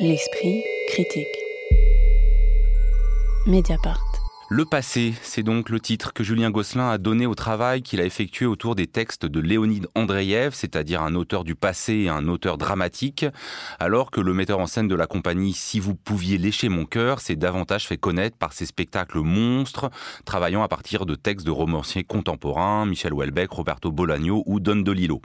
L'esprit critique. Mediapart. Le passé, c'est donc le titre que Julien Gosselin a donné au travail qu'il a effectué autour des textes de Léonide Andreyev, c'est-à-dire un auteur du passé et un auteur dramatique, alors que le metteur en scène de la compagnie Si vous pouviez lécher mon cœur s'est davantage fait connaître par ses spectacles monstres, travaillant à partir de textes de romanciers contemporains, Michel Houellebecq, Roberto Bolaño ou Don DeLillo.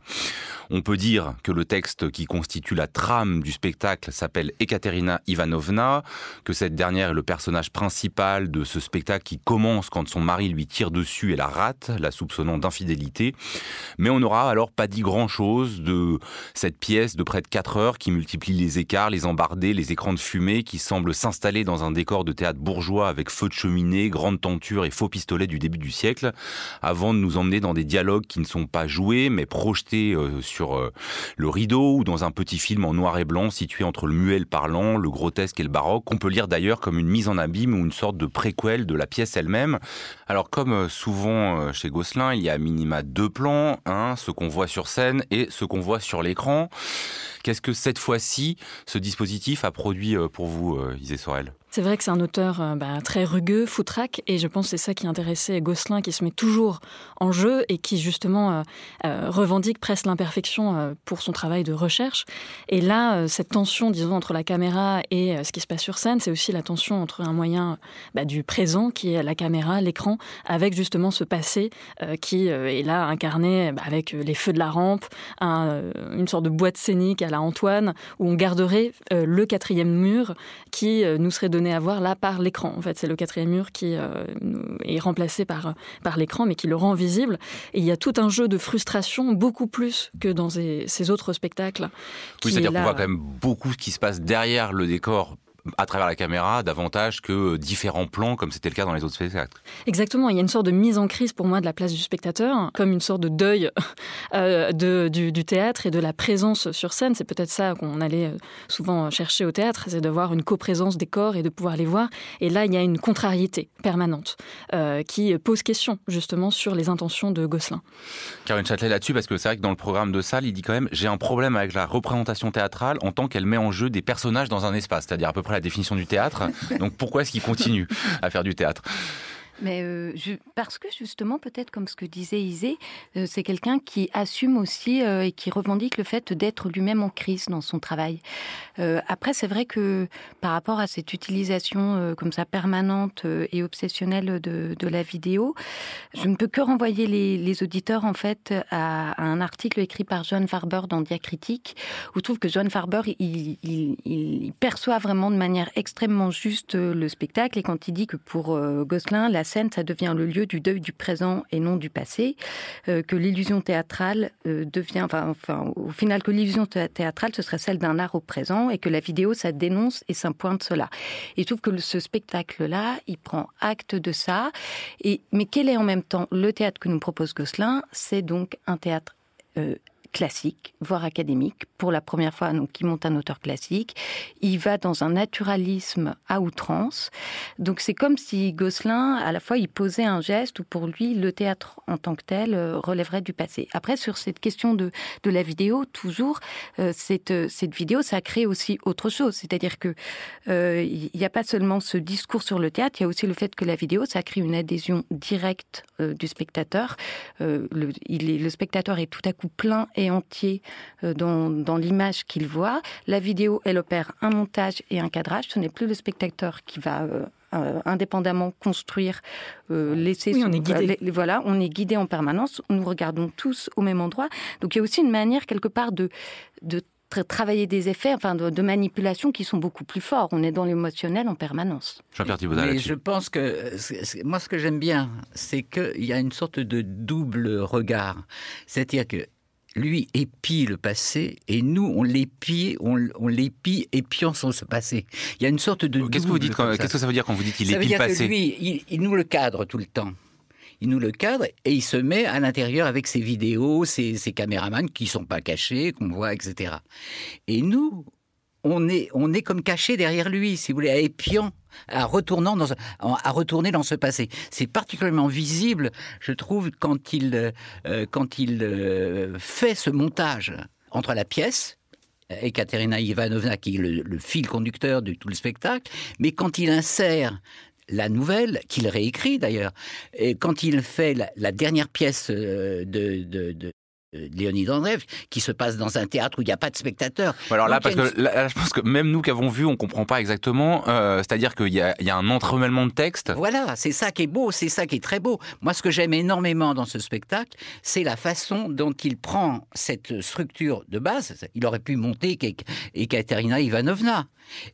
On peut dire que le texte qui constitue la trame du spectacle s'appelle Ekaterina Ivanovna, que cette dernière est le personnage principal de ce spectacle qui commence quand son mari lui tire dessus et la rate, la soupçonnant d'infidélité. Mais on n'aura alors pas dit grand-chose de cette pièce de près de 4 heures qui multiplie les écarts, les embardés, les écrans de fumée qui semblent s'installer dans un décor de théâtre bourgeois avec feu de cheminée, grande tenture et faux pistolets du début du siècle, avant de nous emmener dans des dialogues qui ne sont pas joués mais projetés euh, euh, le rideau ou dans un petit film en noir et blanc situé entre le muet et le parlant, le grotesque et le baroque, qu'on peut lire d'ailleurs comme une mise en abîme ou une sorte de préquel de la pièce elle-même. Alors comme euh, souvent euh, chez Gosselin, il y a à minima deux plans, un, ce qu'on voit sur scène et ce qu'on voit sur l'écran. Qu'est-ce que cette fois-ci, ce dispositif a produit pour vous, Isée Sorel? C'est vrai que c'est un auteur euh, bah, très rugueux, foutraque, et je pense que c'est ça qui intéressait Gosselin, qui se met toujours en jeu et qui justement euh, euh, revendique presque l'imperfection pour son travail de recherche. Et là, cette tension, disons, entre la caméra et ce qui se passe sur scène, c'est aussi la tension entre un moyen bah, du présent, qui est la caméra, l'écran, avec justement ce passé qui est là incarné bah, avec les feux de la rampe, une sorte de boîte scénique à la Antoine, où on garderait le quatrième mur qui nous serait donné à voir là par l'écran. En fait, c'est le quatrième mur qui euh, est remplacé par, par l'écran, mais qui le rend visible. Et il y a tout un jeu de frustration, beaucoup plus que dans ces, autres spectacles. Oui, c'est-à-dire qu'on voit quand même beaucoup ce qui se passe derrière le décor à travers la caméra davantage que différents plans comme c'était le cas dans les autres spectacles. Exactement, il y a une sorte de mise en crise pour moi de la place du spectateur, comme une sorte de deuil euh, de, du, théâtre et de la présence sur scène. C'est peut-être ça qu'on allait euh, souvent chercher au théâtre, c'est de voir une coprésence des corps et de pouvoir les voir. Et là, il y a une contrariété permanente euh, qui pose question justement sur les intentions de Gosselin. Caroline Châtelet là-dessus, parce que c'est vrai que dans le programme de salle, il dit quand même j'ai un problème avec la représentation théâtrale en tant qu'elle met en jeu des personnages dans un espace, c'est-à-dire à peu près la définition du théâtre. Donc pourquoi est-ce qu'il continue à faire du théâtre? Mais euh, je, parce que justement, peut-être comme ce que disait Isée, euh, c'est quelqu'un qui assume aussi euh, et qui revendique le fait d'être lui-même en crise dans son travail. après, c'est vrai que par rapport à cette utilisation comme ça permanente et obsessionnelle de, la vidéo, je ne peux que renvoyer les, auditeurs en fait à, un article écrit par Joan Farber dans Diacritique, où je trouve que Joan Farber il, il, il, perçoit vraiment de manière extrêmement juste le spectacle et quand il dit que pour Gosselin, la scène, ça devient le lieu du deuil du présent et non du passé, euh, que l'illusion théâtrale euh, devient, enfin, au final, que l'illusion théâtrale, ce serait celle d'un art au présent et que la vidéo, ça dénonce et pointe cela. Et je trouve que ce spectacle-là, il prend acte de ça. Et, mais quel est en même temps le théâtre que nous propose Gosselin? C'est donc un théâtre euh, classique, voire académique, pour la première fois, donc qui monte un auteur classique. Il va dans un naturalisme à outrance. Donc c'est comme si Gosselin, à la fois, il posait un geste où pour lui, le théâtre en tant que tel euh, relèverait du passé. Après, sur cette question de, de la vidéo, toujours, euh, cette, euh, cette vidéo, ça crée aussi autre chose. C'est-à-dire que il n'y a pas seulement ce discours sur le théâtre, il y a aussi le fait que la vidéo, ça crée une adhésion directe du spectateur. le, il le spectateur est tout à coup plein et entier euh, dans, dans l'image qu'il voit. La vidéo, elle opère un montage et un cadrage. Ce n'est plus le spectateur qui va euh, euh, indépendamment construire, laisser. Oui, on est guidé. voilà, on est guidé en permanence. Nous regardons tous au même endroit. Donc il y a aussi une manière quelque part de de travailler des effets, enfin de, manipulation qui sont beaucoup plus forts. On est dans l'émotionnel en permanence. Jean-Pierre Mais je pense que moi, ce que j'aime bien, c'est qu'il y a une sorte de double regard. C'est-à-dire que lui épie le passé et nous on l'épie on, on l'épie épiant son passé. Il y a une sorte de Qu'est-ce que vous dites Qu'est-ce que ça veut dire quand vous dites qu'il épie le passé que lui, il, nous le cadre tout le temps. Il nous le cadre et il se met à l'intérieur avec ses vidéos, ses, ses caméramans qui sont pas cachés, qu'on voit, etc. Et nous, on est, on est comme caché derrière lui, si vous voulez, à épiant, à, dans, à retourner dans ce passé. C'est particulièrement visible, je trouve, quand il, euh, quand il euh, fait ce montage entre la pièce Ekaterina Ivanovna qui est le, fil conducteur de tout le spectacle, mais quand il insère la nouvelle, qu'il réécrit d'ailleurs, et quand il fait la, dernière pièce euh, de, euh, Léonide Andreev, qui se passe dans un théâtre où il n'y a pas de spectateurs. Alors là, parce que je pense que même nous qui avons vu, on comprend pas exactement. Euh, c'est-à-dire qu'il y, a, un entremêlement de textes. Voilà, c'est ça qui est beau, c'est ça qui est très beau. Moi, ce que j'aime énormément dans ce spectacle, c'est la façon dont il prend cette structure de base. Il aurait pu monter Ekaterina Ivanovna.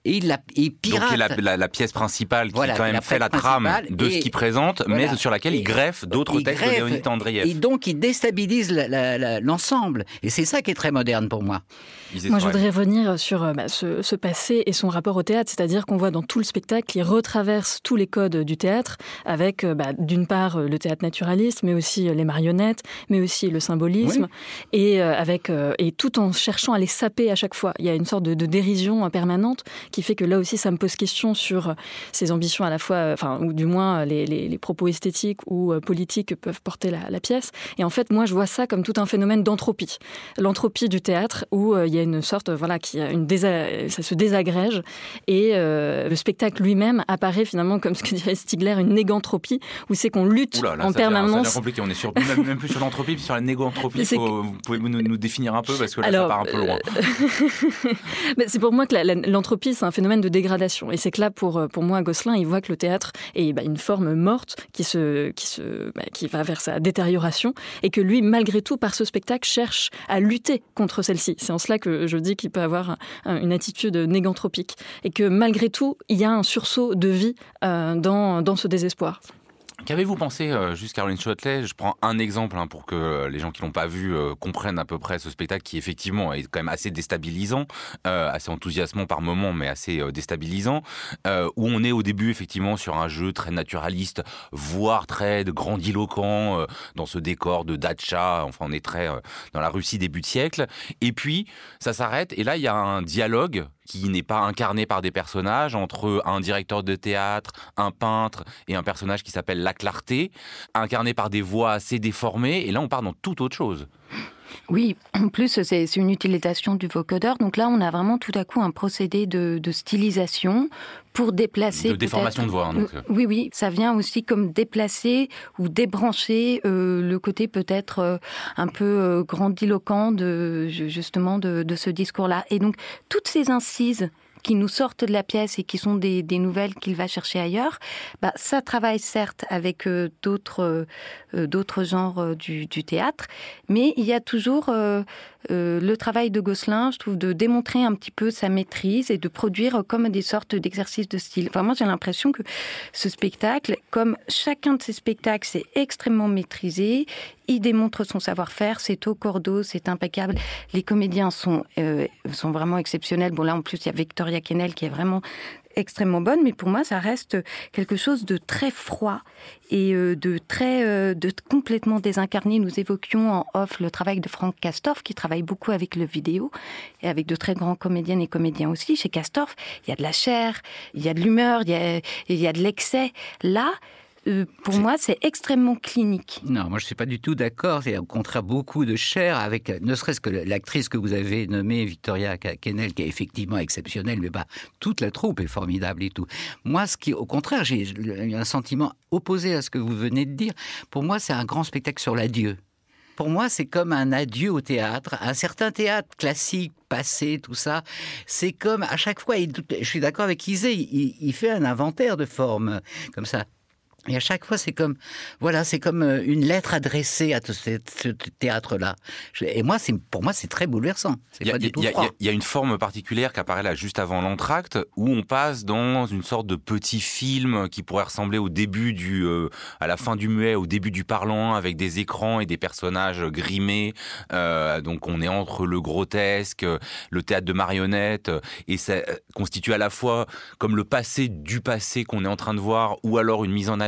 Et il, la, pirate. Donc, la, la, pièce principale qui quand même fait la trame de ce qu'il présente, mais sur laquelle il greffe d'autres textes de Léonide Andreev. Et donc, il déstabilise la l'ensemble. Et c'est ça qui est très moderne pour moi. Moi, je voudrais revenir sur euh, bah, ce, passé et son rapport au théâtre, c'est-à-dire qu'on voit dans tout le spectacle, il retraverse tous les codes du théâtre, avec euh, bah, d'une part euh, le théâtre naturaliste, mais aussi les marionnettes, mais aussi le symbolisme, et avec et tout en cherchant à les saper à chaque fois. Il y a une sorte de, dérision permanente qui fait que là aussi, ça me pose question sur ses ambitions à la fois, enfin, ou du moins les, propos esthétiques ou politiques que peuvent porter la, la, pièce. Et en fait, moi, je vois ça comme tout un phénomène d'entropie, l'entropie du théâtre où il y a une sorte, voilà, qui a une ça se désagrège et euh, le spectacle lui-même apparaît finalement, comme ce que dirait Stigler, une négantropie où c'est qu'on lutte en permanence. C'est compliqué. On est sur, même, plus sur l'entropie, sur la négantropie. vous pouvez nous, nous, définir un peu parce que là, ça part un peu loin. Euh, c'est pour moi que l'entropie, c'est un phénomène de dégradation. Et c'est que là, pour, pour moi, Gosselin, il voit que le théâtre est bah, une forme morte qui, se, qui, se, bah, qui va vers sa détérioration et que lui, malgré tout, par ce spectacle, cherche à lutter contre celle-ci. C'est en cela que je dis qu'il peut avoir une attitude négantropique et que malgré tout, il y a un sursaut de vie euh, dans, dans ce désespoir. Qu'avez-vous pensé, euh, juste Caroline Châtelet Je prends un exemple hein, pour que les gens qui l'ont pas vu euh, comprennent à peu près ce spectacle qui effectivement est quand même assez déstabilisant, assez enthousiasmant par moments, mais assez déstabilisant. où on est au début effectivement sur un jeu très naturaliste, voire très grandiloquent dans ce décor de dacha. Enfin, on est très dans la Russie début de siècle. Et puis ça s'arrête et là il y a un dialogue qui n'est pas incarné par des personnages, entre un directeur de théâtre, un peintre et un personnage qui s'appelle La Clarté, incarné par des voix assez déformées, et là on part dans toute autre chose. Oui, en plus, c'est une utilisation du vocodeur. Donc là, on a vraiment tout à coup un procédé de, stylisation pour déplacer. De déformation de voix. Hein, euh, oui, oui, ça vient aussi comme déplacer ou débrancher euh, le côté peut-être euh, un peu grandiloquent de justement de, de ce discours-là. Et donc toutes ces incises qui nous sortent de la pièce et qui sont des, nouvelles qu'il va chercher ailleurs, bah, ça travaille certes avec euh, d'autres euh, d'autres genres euh, du, théâtre, mais il y a toujours le travail de Gosselin, je trouve, de démontrer un petit peu sa maîtrise et de produire comme des sortes d'exercices de style. Enfin, moi, j'ai l'impression que ce spectacle, comme chacun de ces spectacles, c'est extrêmement maîtrisé il démontre son savoir-faire, c'est au cordeau, c'est impeccable. Les comédiens sont, euh, sont vraiment exceptionnels. Bon, là, en plus, il y a Victoria Kennel qui est vraiment extrêmement bonne, mais pour moi, ça reste quelque chose de très froid et euh, de très, euh, de complètement désincarné. Nous évoquions en off le travail de Franck Castorf, qui travaille beaucoup avec le vidéo et avec de très grands comédiennes et comédiens aussi. Chez Castorf, il y a de la chair, il y a de l'humeur, il il y a de l'excès. Là, euh, pour moi, c'est extrêmement clinique. Non, moi je ne suis pas du tout d'accord. C'est au contraire beaucoup de chair avec, ne serait-ce que l'actrice que vous avez nommée, Victoria Kennel, qui est effectivement exceptionnelle, mais bah, toute la troupe est formidable et tout. Moi, ce qui, au contraire, j'ai un sentiment opposé à ce que vous venez de dire. Pour moi, c'est un grand spectacle sur l'adieu pour moi, c'est comme un adieu au théâtre. Un certain théâtre classique, passé, tout ça, c'est comme à chaque fois, je suis d'accord avec Isée, il, il, fait un inventaire de formes comme ça. Et à chaque fois, c'est comme, voilà, c'est comme euh, une lettre adressée à ce, théâtre-là. Et moi, c'est, pour moi, c'est très bouleversant. Il y, a une forme particulière qui apparaît là juste avant l'entracte, où on passe dans une sorte de petit film qui pourrait ressembler au début du, euh, à la fin du muet, au début du parlant, avec des écrans et des personnages grimés. Euh, donc, on est entre le grotesque, le théâtre de marionnettes, et ça constitue à la fois comme le passé du passé qu'on est en train de voir, ou alors une mise en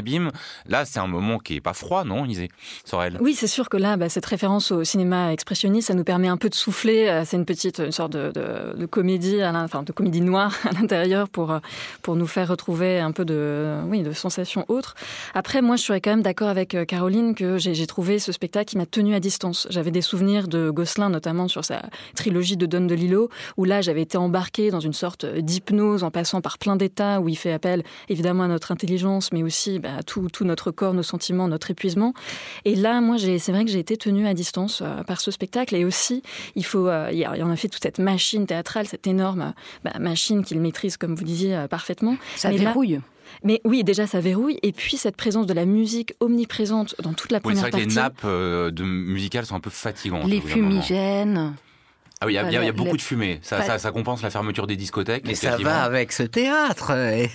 Là, c'est un moment qui est pas froid, non, Isée Sorel? Oui, c'est sûr que là, bah, cette référence au cinéma expressionniste, ça nous permet un peu de souffler. Euh, c'est une petite sorte de, de, comédie, enfin de comédie noire à l'intérieur pour pour nous faire retrouver un peu de oui de sensations autres. Après, moi, je serais quand même d'accord avec Caroline que j'ai trouvé ce spectacle qui m'a tenu à distance. J'avais des souvenirs de Gosselin, notamment sur sa trilogie de Don DeLillo, où là, j'avais été embarquée dans une sorte d'hypnose en passant par plein d'états où il fait appel évidemment à notre intelligence, mais aussi bah, à tout, tout, notre corps, nos sentiments, notre épuisement. Et là, moi, c'est vrai que j'ai été tenue à distance euh, par ce spectacle. Et aussi, il faut, euh, il y en a fait toute cette machine théâtrale, cette énorme bah, machine qu'il maîtrise, comme vous disiez, euh, parfaitement. Ça mais verrouille. Mais oui, déjà ça verrouille, et puis cette présence de la musique omniprésente dans toute la première vrai que les nappes de musicales sont un peu fatigantes. Les fumigènes. Ah oui, il y a, beaucoup de fumée. Ça, ça, compense la fermeture des discothèques. Mais ça va avec ce théâtre. Mais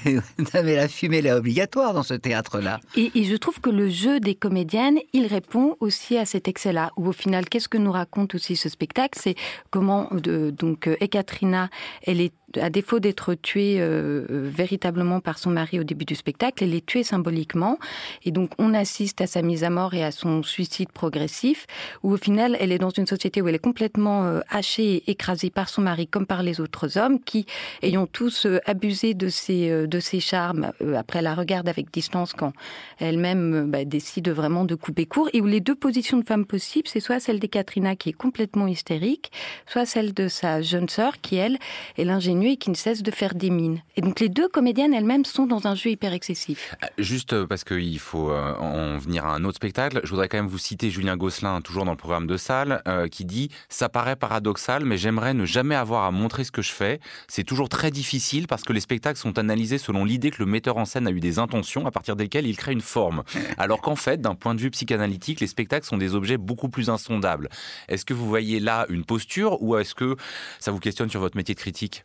la fumée est obligatoire dans ce théâtre-là. Et, et, je trouve que le jeu des comédiennes, il répond aussi à cet excès-là. Où au final, qu'est-ce que nous raconte aussi ce spectacle? C'est comment de, donc Ekaterina, elle est à défaut d'être tuée euh, euh, véritablement par son mari au début du spectacle, elle est tuée symboliquement. Et donc on assiste à sa mise à mort et à son suicide progressif, où au final elle est dans une société où elle est complètement euh, hachée et écrasée par son mari comme par les autres hommes, qui ayant tous abusé de ses, de ses charmes, après la regarde avec distance quand elle-même bah, décide vraiment de couper court, et où les deux positions de femme possibles, c'est soit celle d'Ekaterina qui est complètement hystérique, soit celle de sa jeune sœur qui, elle, est et qui ne cesse de faire des mines. Et donc les deux comédiennes elles-mêmes sont dans un jeu hyper excessif. Euh, juste euh, parce qu'il faut euh, en venir à un autre spectacle, je voudrais quand même vous citer Julien Gosselin, toujours dans le programme de salle, qui dit « Ça paraît paradoxal, mais j'aimerais ne jamais avoir à montrer ce que je fais. C'est toujours très difficile parce que les spectacles sont analysés selon l'idée que le metteur en scène a eu des intentions à partir desquelles il crée une forme. Alors qu'en fait, d'un point de vue psychanalytique, les spectacles sont des objets beaucoup plus insondables. Est-ce que vous voyez là une posture ou est-ce que ça vous questionne sur votre métier de critique?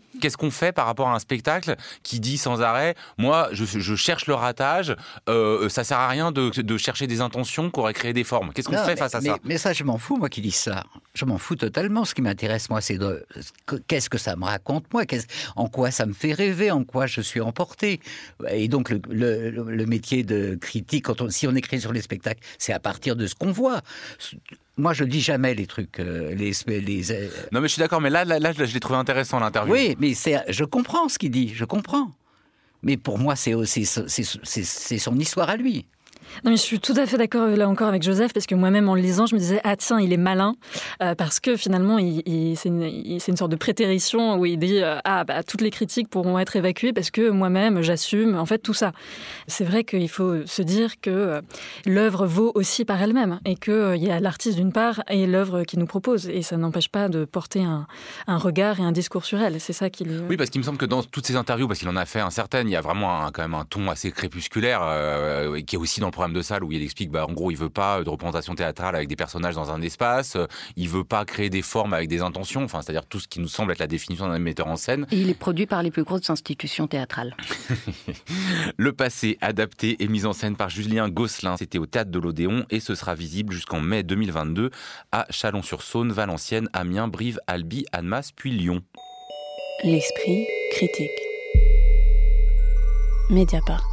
Qu'est-ce qu'on fait par rapport à un spectacle qui dit sans arrêt, moi, je, cherche le ratage, euh, ça sert à rien de, chercher des intentions qui auraient créé des formes. Qu'est-ce qu'on fait face à ça? Mais ça, je m'en fous, moi qui dis ça. Je m'en fous totalement. Ce qui m'intéresse, moi, c'est de qu'est-ce que ça me raconte, moi, en quoi ça me fait rêver, en quoi je suis emporté? Et donc, le, métier de critique, quand on, si on écrit sur les spectacles, c'est à partir de ce qu'on voit. Moi, je dis jamais les trucs, euh, les, les, euh, Non, mais je suis d'accord. Mais là, là, là je l'ai trouvé intéressant l'interview. Oui, mais je comprends ce qu'il dit, je comprends. Mais pour moi, c'est aussi c'est son histoire à lui. Non, mais je suis tout à fait d'accord là encore avec Joseph, parce que moi-même en le lisant, je me disais, ah tiens, il est malin, euh, parce que finalement, il, c'est une, sorte de prétérition où il dit, euh, ah, bah, toutes les critiques pourront être évacuées parce que moi-même, j'assume, en fait, tout ça. C'est vrai qu'il faut se dire que euh, l'œuvre vaut aussi par elle-même, et qu'il y a l'artiste d'une part et l'œuvre qui nous propose, et ça n'empêche pas de porter un, regard et un discours sur elle. C'est ça qui Oui, parce qu'il me semble que dans toutes ces interviews, parce qu'il en a fait un certain, il y a vraiment quand même un ton assez crépusculaire, qui est aussi dans le programme de salle où il explique, bah, en gros, il veut pas de représentation théâtrale avec des personnages dans un espace, euh, il veut pas créer des formes avec des intentions, enfin, c'est-à-dire tout ce qui nous semble être la définition d'un metteur en scène. Et il est produit par les plus grosses institutions théâtrales. le passé, adapté et mis en scène par Julien Gosselin, c'était au théâtre de l'Odéon et ce sera visible jusqu'en mai 2022 à Chalon-sur-Saône, Valenciennes, Amiens, Brive, Albi, Annemasse, puis Lyon. L'esprit critique. Mediapart.